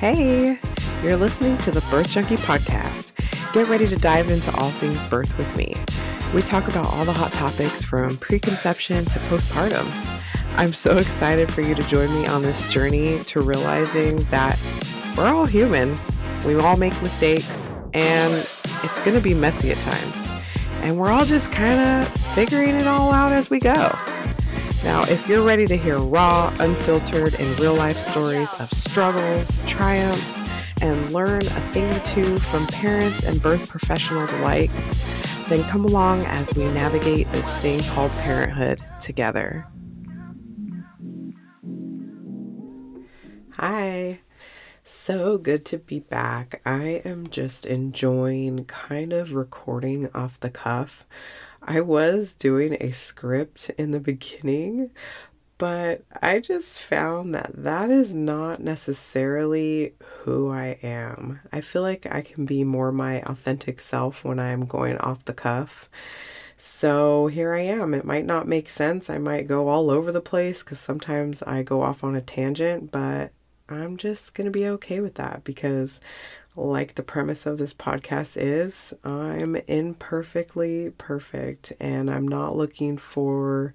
Hey, you're listening to the Birth Junkie podcast. Get ready to dive into all things birth with me. We talk about all the hot topics from preconception to postpartum. I'm so excited for you to join me on this journey to realizing that we're all human. We all make mistakes and it's going to be messy at times. And we're all just kind of figuring it all out as we go. Now, if you're ready to hear raw, unfiltered, and real life stories of struggles, triumphs, and learn a thing or two from parents and birth professionals alike, then come along as we navigate this thing called parenthood together. Hi. So good to be back. I am just enjoying kind of recording off the cuff. I was doing a script in the beginning, but I just found that that is not necessarily who I am. I feel like I can be more my authentic self when I'm going off the cuff. So here I am. It might not make sense. I might go all over the place because sometimes I go off on a tangent, but I'm just going to be okay with that because like the premise of this podcast is, I'm imperfectly perfect and I'm not looking for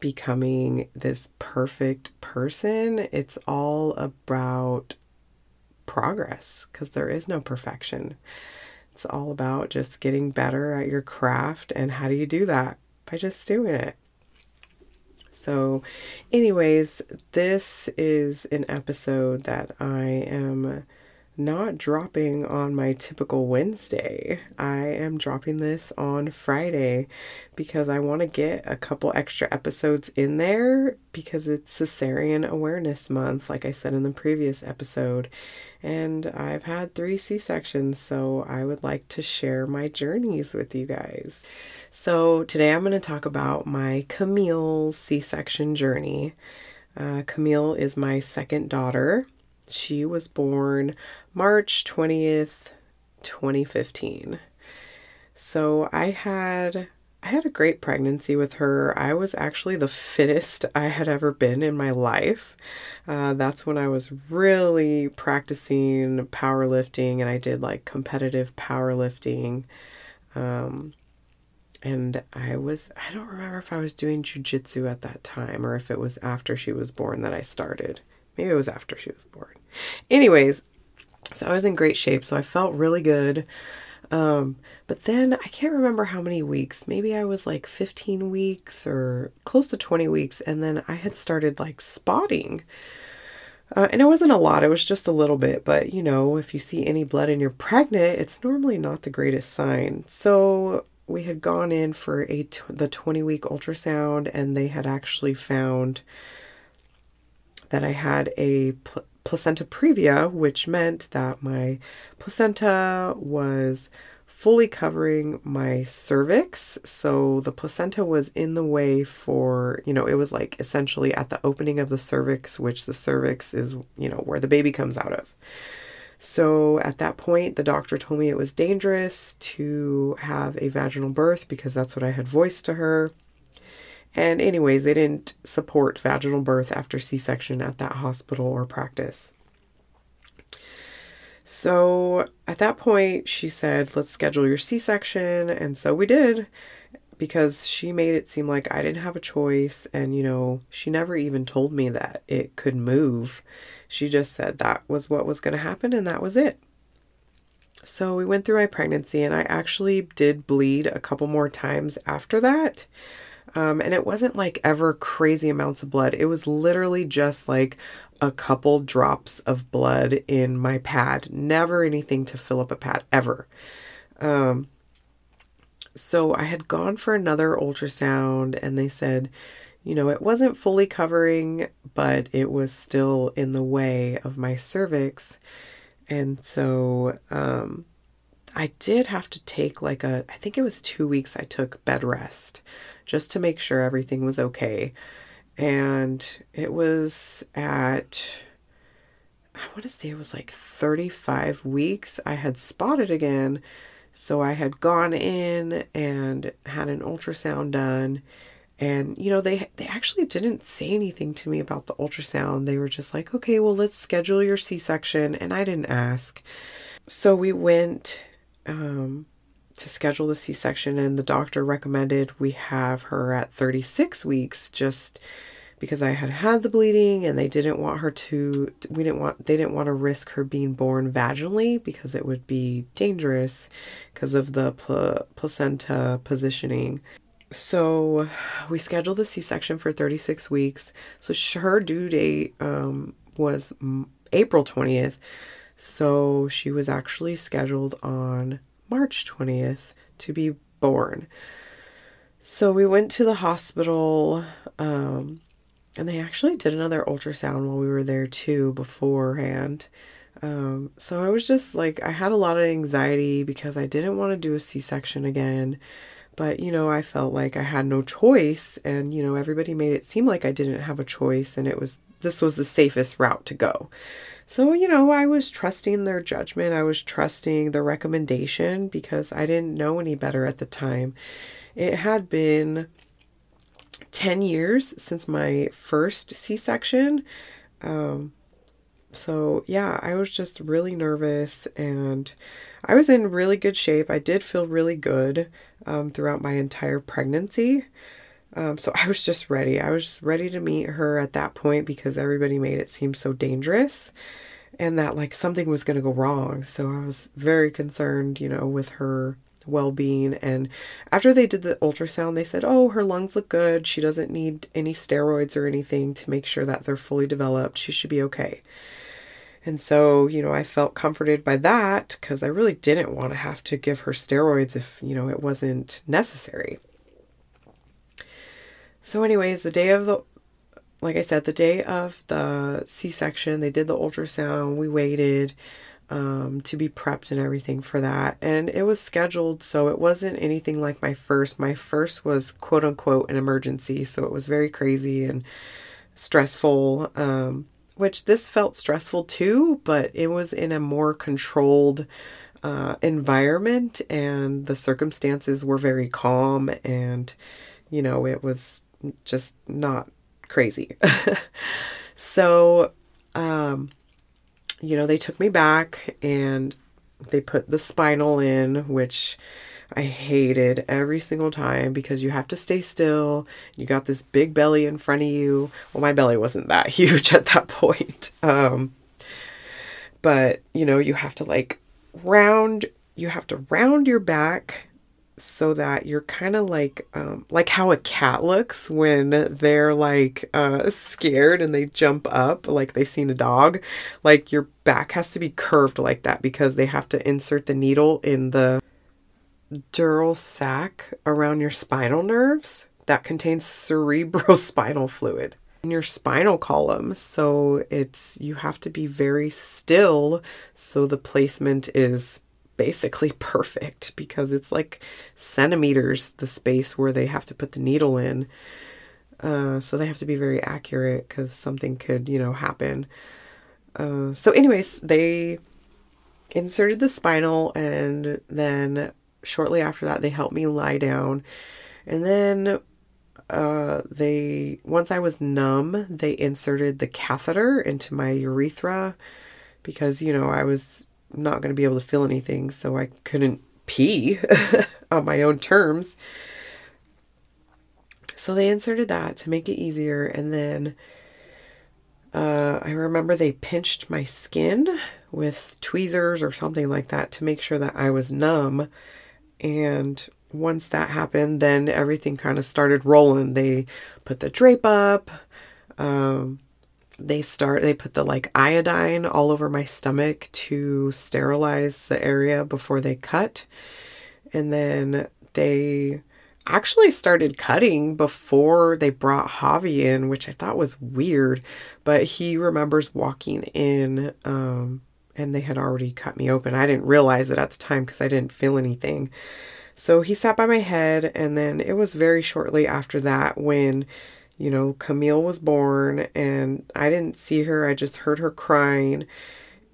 becoming this perfect person. It's all about progress because there is no perfection. It's all about just getting better at your craft. And how do you do that? By just doing it. So, anyways, this is an episode that I am not dropping on my typical Wednesday. I am dropping this on Friday because I want to get a couple extra episodes in there because it's Cesarean Awareness Month, like I said in the previous episode. And I've had three C sections, so I would like to share my journeys with you guys. So today I'm going to talk about my Camille C section journey. Uh, Camille is my second daughter. She was born March 20th, 2015. So I had I had a great pregnancy with her. I was actually the fittest I had ever been in my life. Uh, that's when I was really practicing powerlifting and I did like competitive powerlifting. Um, and I was, I don't remember if I was doing jujitsu at that time or if it was after she was born that I started. Maybe it was after she was born. Anyways, so I was in great shape, so I felt really good. Um, but then I can't remember how many weeks. Maybe I was like 15 weeks or close to 20 weeks, and then I had started like spotting. Uh, and it wasn't a lot, it was just a little bit. But you know, if you see any blood and you're pregnant, it's normally not the greatest sign. So we had gone in for a t- the 20 week ultrasound, and they had actually found that I had a pl- placenta previa, which meant that my placenta was fully covering my cervix. So the placenta was in the way for, you know, it was like essentially at the opening of the cervix, which the cervix is, you know, where the baby comes out of. So at that point, the doctor told me it was dangerous to have a vaginal birth because that's what I had voiced to her. And, anyways, they didn't support vaginal birth after C section at that hospital or practice. So at that point, she said, let's schedule your C section. And so we did because she made it seem like I didn't have a choice. And, you know, she never even told me that it could move. She just said that was what was going to happen and that was it. So we went through my pregnancy and I actually did bleed a couple more times after that. Um, and it wasn't like ever crazy amounts of blood. It was literally just like a couple drops of blood in my pad. Never anything to fill up a pad, ever. Um, so I had gone for another ultrasound and they said, you know, it wasn't fully covering, but it was still in the way of my cervix. And so um, I did have to take like a, I think it was two weeks I took bed rest just to make sure everything was okay. And it was at, I want to say it was like 35 weeks. I had spotted again. So I had gone in and had an ultrasound done. And you know, they they actually didn't say anything to me about the ultrasound. They were just like, "Okay, well, let's schedule your C-section." And I didn't ask. So we went um to schedule the C-section and the doctor recommended we have her at 36 weeks just because I had had the bleeding and they didn't want her to we didn't want they didn't want to risk her being born vaginally because it would be dangerous because of the pl- placenta positioning. So we scheduled the C-section for 36 weeks. So her due date um, was April 20th. So she was actually scheduled on March 20th to be born. So we went to the hospital, um, and they actually did another ultrasound while we were there too beforehand. Um, so I was just like, I had a lot of anxiety because I didn't want to do a C section again. But, you know, I felt like I had no choice. And, you know, everybody made it seem like I didn't have a choice. And it was, this was the safest route to go. So, you know, I was trusting their judgment. I was trusting the recommendation because I didn't know any better at the time. It had been 10 years since my first C section. Um, so, yeah, I was just really nervous and I was in really good shape. I did feel really good um, throughout my entire pregnancy. Um, so I was just ready. I was just ready to meet her at that point because everybody made it seem so dangerous and that like something was going to go wrong. So I was very concerned, you know, with her well being. And after they did the ultrasound, they said, oh, her lungs look good. She doesn't need any steroids or anything to make sure that they're fully developed. She should be okay. And so, you know, I felt comforted by that because I really didn't want to have to give her steroids if, you know, it wasn't necessary. So, anyways, the day of the, like I said, the day of the C section, they did the ultrasound. We waited um, to be prepped and everything for that. And it was scheduled, so it wasn't anything like my first. My first was quote unquote an emergency, so it was very crazy and stressful. Um, which this felt stressful too, but it was in a more controlled uh, environment, and the circumstances were very calm, and you know, it was just not crazy. so, um, you know, they took me back and they put the spinal in, which I hated every single time because you have to stay still. You got this big belly in front of you. Well, my belly wasn't that huge at that point. Um, but, you know, you have to like round, you have to round your back so that you're kind of like um, like how a cat looks when they're like uh, scared and they jump up like they seen a dog like your back has to be curved like that because they have to insert the needle in the dural sac around your spinal nerves that contains cerebrospinal fluid. In your spinal column so it's you have to be very still so the placement is basically perfect because it's like centimeters the space where they have to put the needle in. Uh, so they have to be very accurate because something could, you know, happen. Uh, so, anyways, they inserted the spinal, and then shortly after that, they helped me lie down. And then uh, they, once I was numb, they inserted the catheter into my urethra because, you know, I was not going to be able to feel anything, so I couldn't pee on my own terms. So they inserted that to make it easier, and then uh, I remember they pinched my skin with tweezers or something like that to make sure that I was numb. And once that happened, then everything kind of started rolling. They put the drape up. Um, they start they put the like iodine all over my stomach to sterilize the area before they cut and then they actually started cutting before they brought Javi in, which I thought was weird. But he remembers walking in um, and they had already cut me open. I didn't realize it at the time because I didn't feel anything. So he sat by my head, and then it was very shortly after that when you know, Camille was born and I didn't see her. I just heard her crying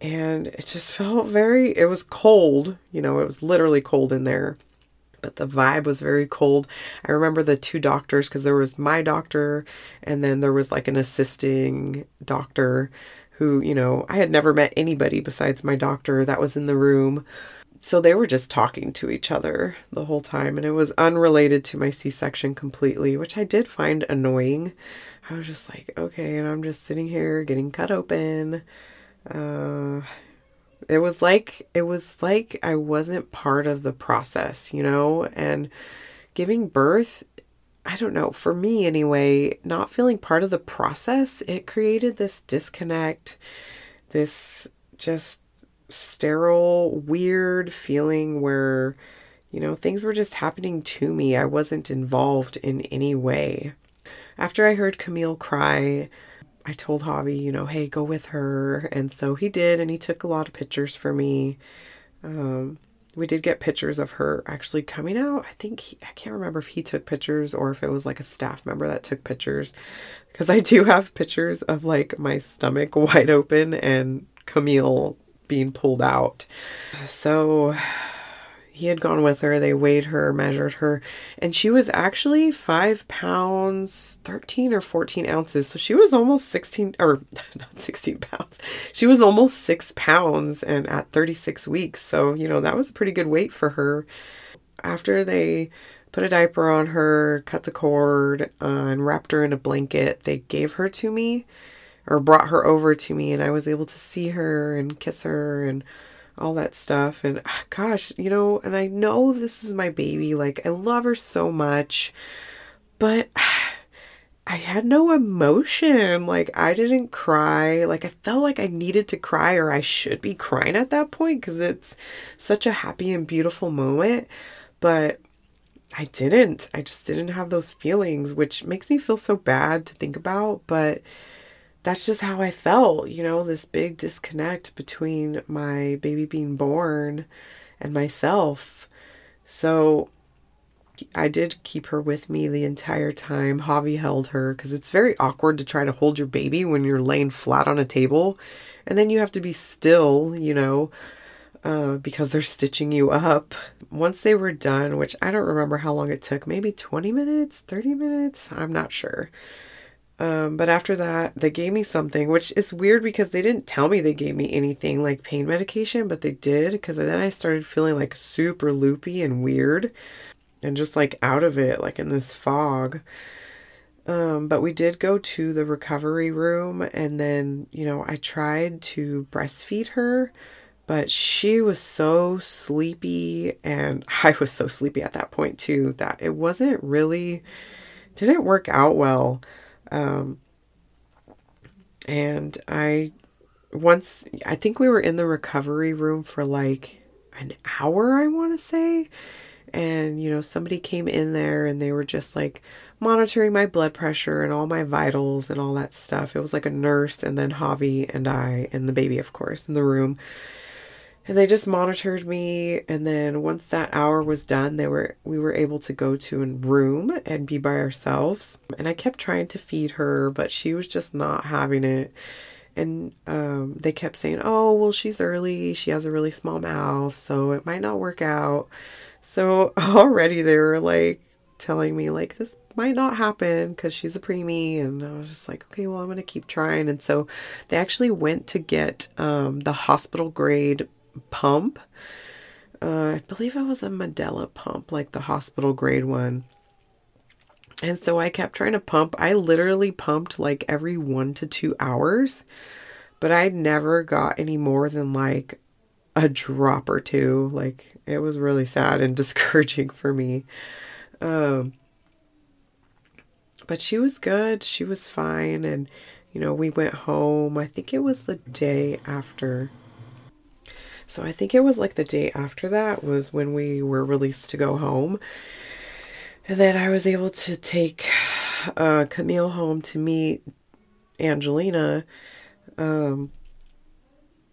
and it just felt very, it was cold. You know, it was literally cold in there. but the vibe was very cold. I remember the two doctors because there was my doctor and then there was like an assisting doctor who, you know, I had never met anybody besides my doctor that was in the room. So they were just talking to each other the whole time and it was unrelated to my C-section completely, which I did find annoying. I was just like, okay, and I'm just sitting here getting cut open. Uh it was like it was like I wasn't part of the process, you know, and giving birth I don't know, for me anyway, not feeling part of the process, it created this disconnect, this just sterile, weird feeling where, you know, things were just happening to me. I wasn't involved in any way. After I heard Camille cry, I told Javi, you know, hey, go with her. And so he did, and he took a lot of pictures for me. Um, we did get pictures of her actually coming out. I think he, I can't remember if he took pictures or if it was like a staff member that took pictures because I do have pictures of like my stomach wide open and Camille being pulled out. So he had gone with her. They weighed her, measured her, and she was actually five pounds, 13 or 14 ounces. So she was almost 16, or not 16 pounds. She was almost six pounds and at 36 weeks. So, you know, that was a pretty good weight for her. After they put a diaper on her, cut the cord, uh, and wrapped her in a blanket, they gave her to me or brought her over to me, and I was able to see her and kiss her and all that stuff. And ah, gosh, you know, and I know this is my baby. Like, I love her so much, but I had no emotion. Like, I didn't cry. Like, I felt like I needed to cry or I should be crying at that point because it's such a happy and beautiful moment. But I didn't. I just didn't have those feelings, which makes me feel so bad to think about. But that's just how I felt, you know, this big disconnect between my baby being born and myself. So I did keep her with me the entire time. Javi held her because it's very awkward to try to hold your baby when you're laying flat on a table. And then you have to be still, you know, uh, because they're stitching you up. Once they were done, which I don't remember how long it took, maybe 20 minutes, 30 minutes, I'm not sure. Um, but after that, they gave me something, which is weird because they didn't tell me they gave me anything like pain medication, but they did because then I started feeling like super loopy and weird and just like out of it, like in this fog. Um, but we did go to the recovery room and then, you know, I tried to breastfeed her, but she was so sleepy and I was so sleepy at that point too that it wasn't really, didn't work out well. Um, and I once I think we were in the recovery room for like an hour, I want to say. And you know, somebody came in there and they were just like monitoring my blood pressure and all my vitals and all that stuff. It was like a nurse and then Javi and I and the baby, of course, in the room and they just monitored me and then once that hour was done they were we were able to go to a room and be by ourselves. And i kept trying to feed her but she was just not having it. And um, they kept saying oh well she's early. She has a really small mouth so it might not work out. So already they were like telling me like this might not happen because she's a preemie. And i was just like okay well i'm gonna keep trying. And so they actually went to get um, the hospital grade pump. Uh, I believe it was a Medela pump, like the hospital grade one. And so I kept trying to pump. I literally pumped like every one to two hours, but I never got any more than like a drop or two. Like it was really sad and discouraging for me. Um, but she was good. She was fine. And, you know, we went home. I think it was the day after so I think it was like the day after that was when we were released to go home. And then I was able to take uh, Camille home to meet Angelina. Um,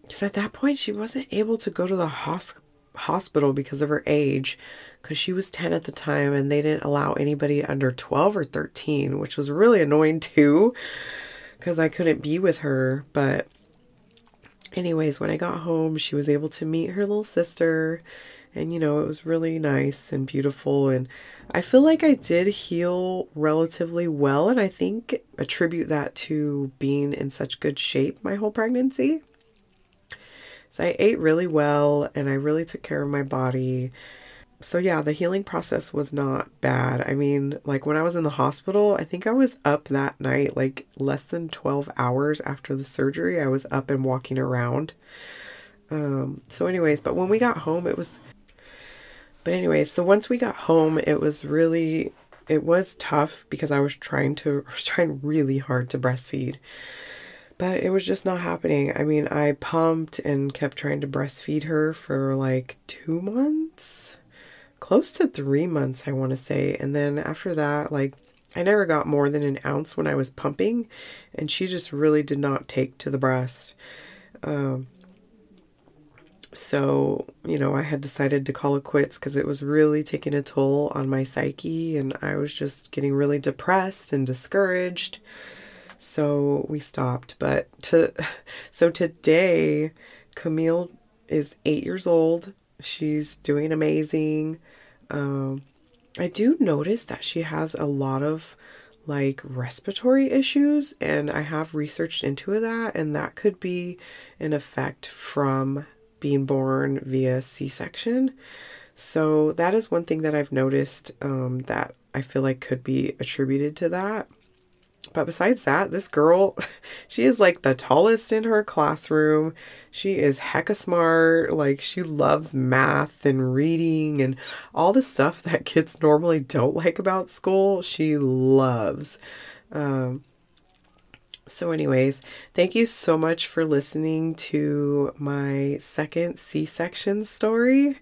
because at that point she wasn't able to go to the hos- hospital because of her age because she was 10 at the time and they didn't allow anybody under 12 or 13 which was really annoying too because i couldn't be with her but anyways, when I got home, she was able to meet her little sister And, you know, it was really nice and beautiful. And I feel like I did heal relatively well. And I think attribute that to being in such good shape my whole pregnancy. So I ate really well and I really took care of my body. So yeah, the healing process was not bad. I mean, like when I was in the hospital, I think I was up that night like less than 12 hours after the surgery. I was up and walking around. Um so anyways, but when we got home, it was but anyways, so once we got home, it was really it was tough because I was trying to I was trying really hard to breastfeed but it was just not happening. I mean, I pumped and kept trying to breastfeed her for like two months, close to three months, I want to say. And then after that, like, I never got more than an ounce when I was pumping, and she just really did not take to the breast. Um, so, you know, I had decided to call it quits because it was really taking a toll on my psyche, and I was just getting really depressed and discouraged so we stopped. But to so today, Camille is eight years old. She's doing amazing. Um, I do notice that she has a lot of like respiratory issues, and I have researched into that, and that could be an effect from being born via C section. So that is one thing that I've noticed um, that I feel like could be attributed to that. But besides that, this girl, she is like the tallest in her classroom. She is hecka smart. Like, she loves math and reading and all the stuff that kids normally don't like about school. She loves. Um, so, anyways, thank you so much for listening to my second C section story.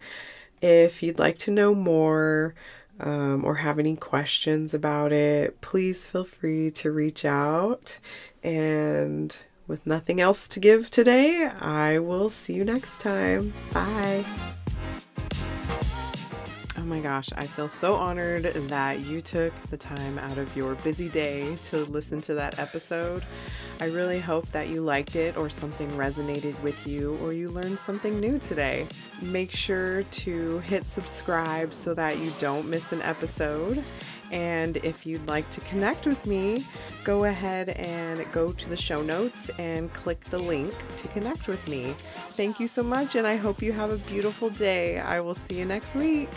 If you'd like to know more, um, or have any questions about it, please feel free to reach out. And with nothing else to give today, I will see you next time. Bye. Oh my gosh, I feel so honored that you took the time out of your busy day to listen to that episode. I really hope that you liked it or something resonated with you or you learned something new today. Make sure to hit subscribe so that you don't miss an episode. And if you'd like to connect with me, go ahead and go to the show notes and click the link to connect with me. Thank you so much, and I hope you have a beautiful day. I will see you next week.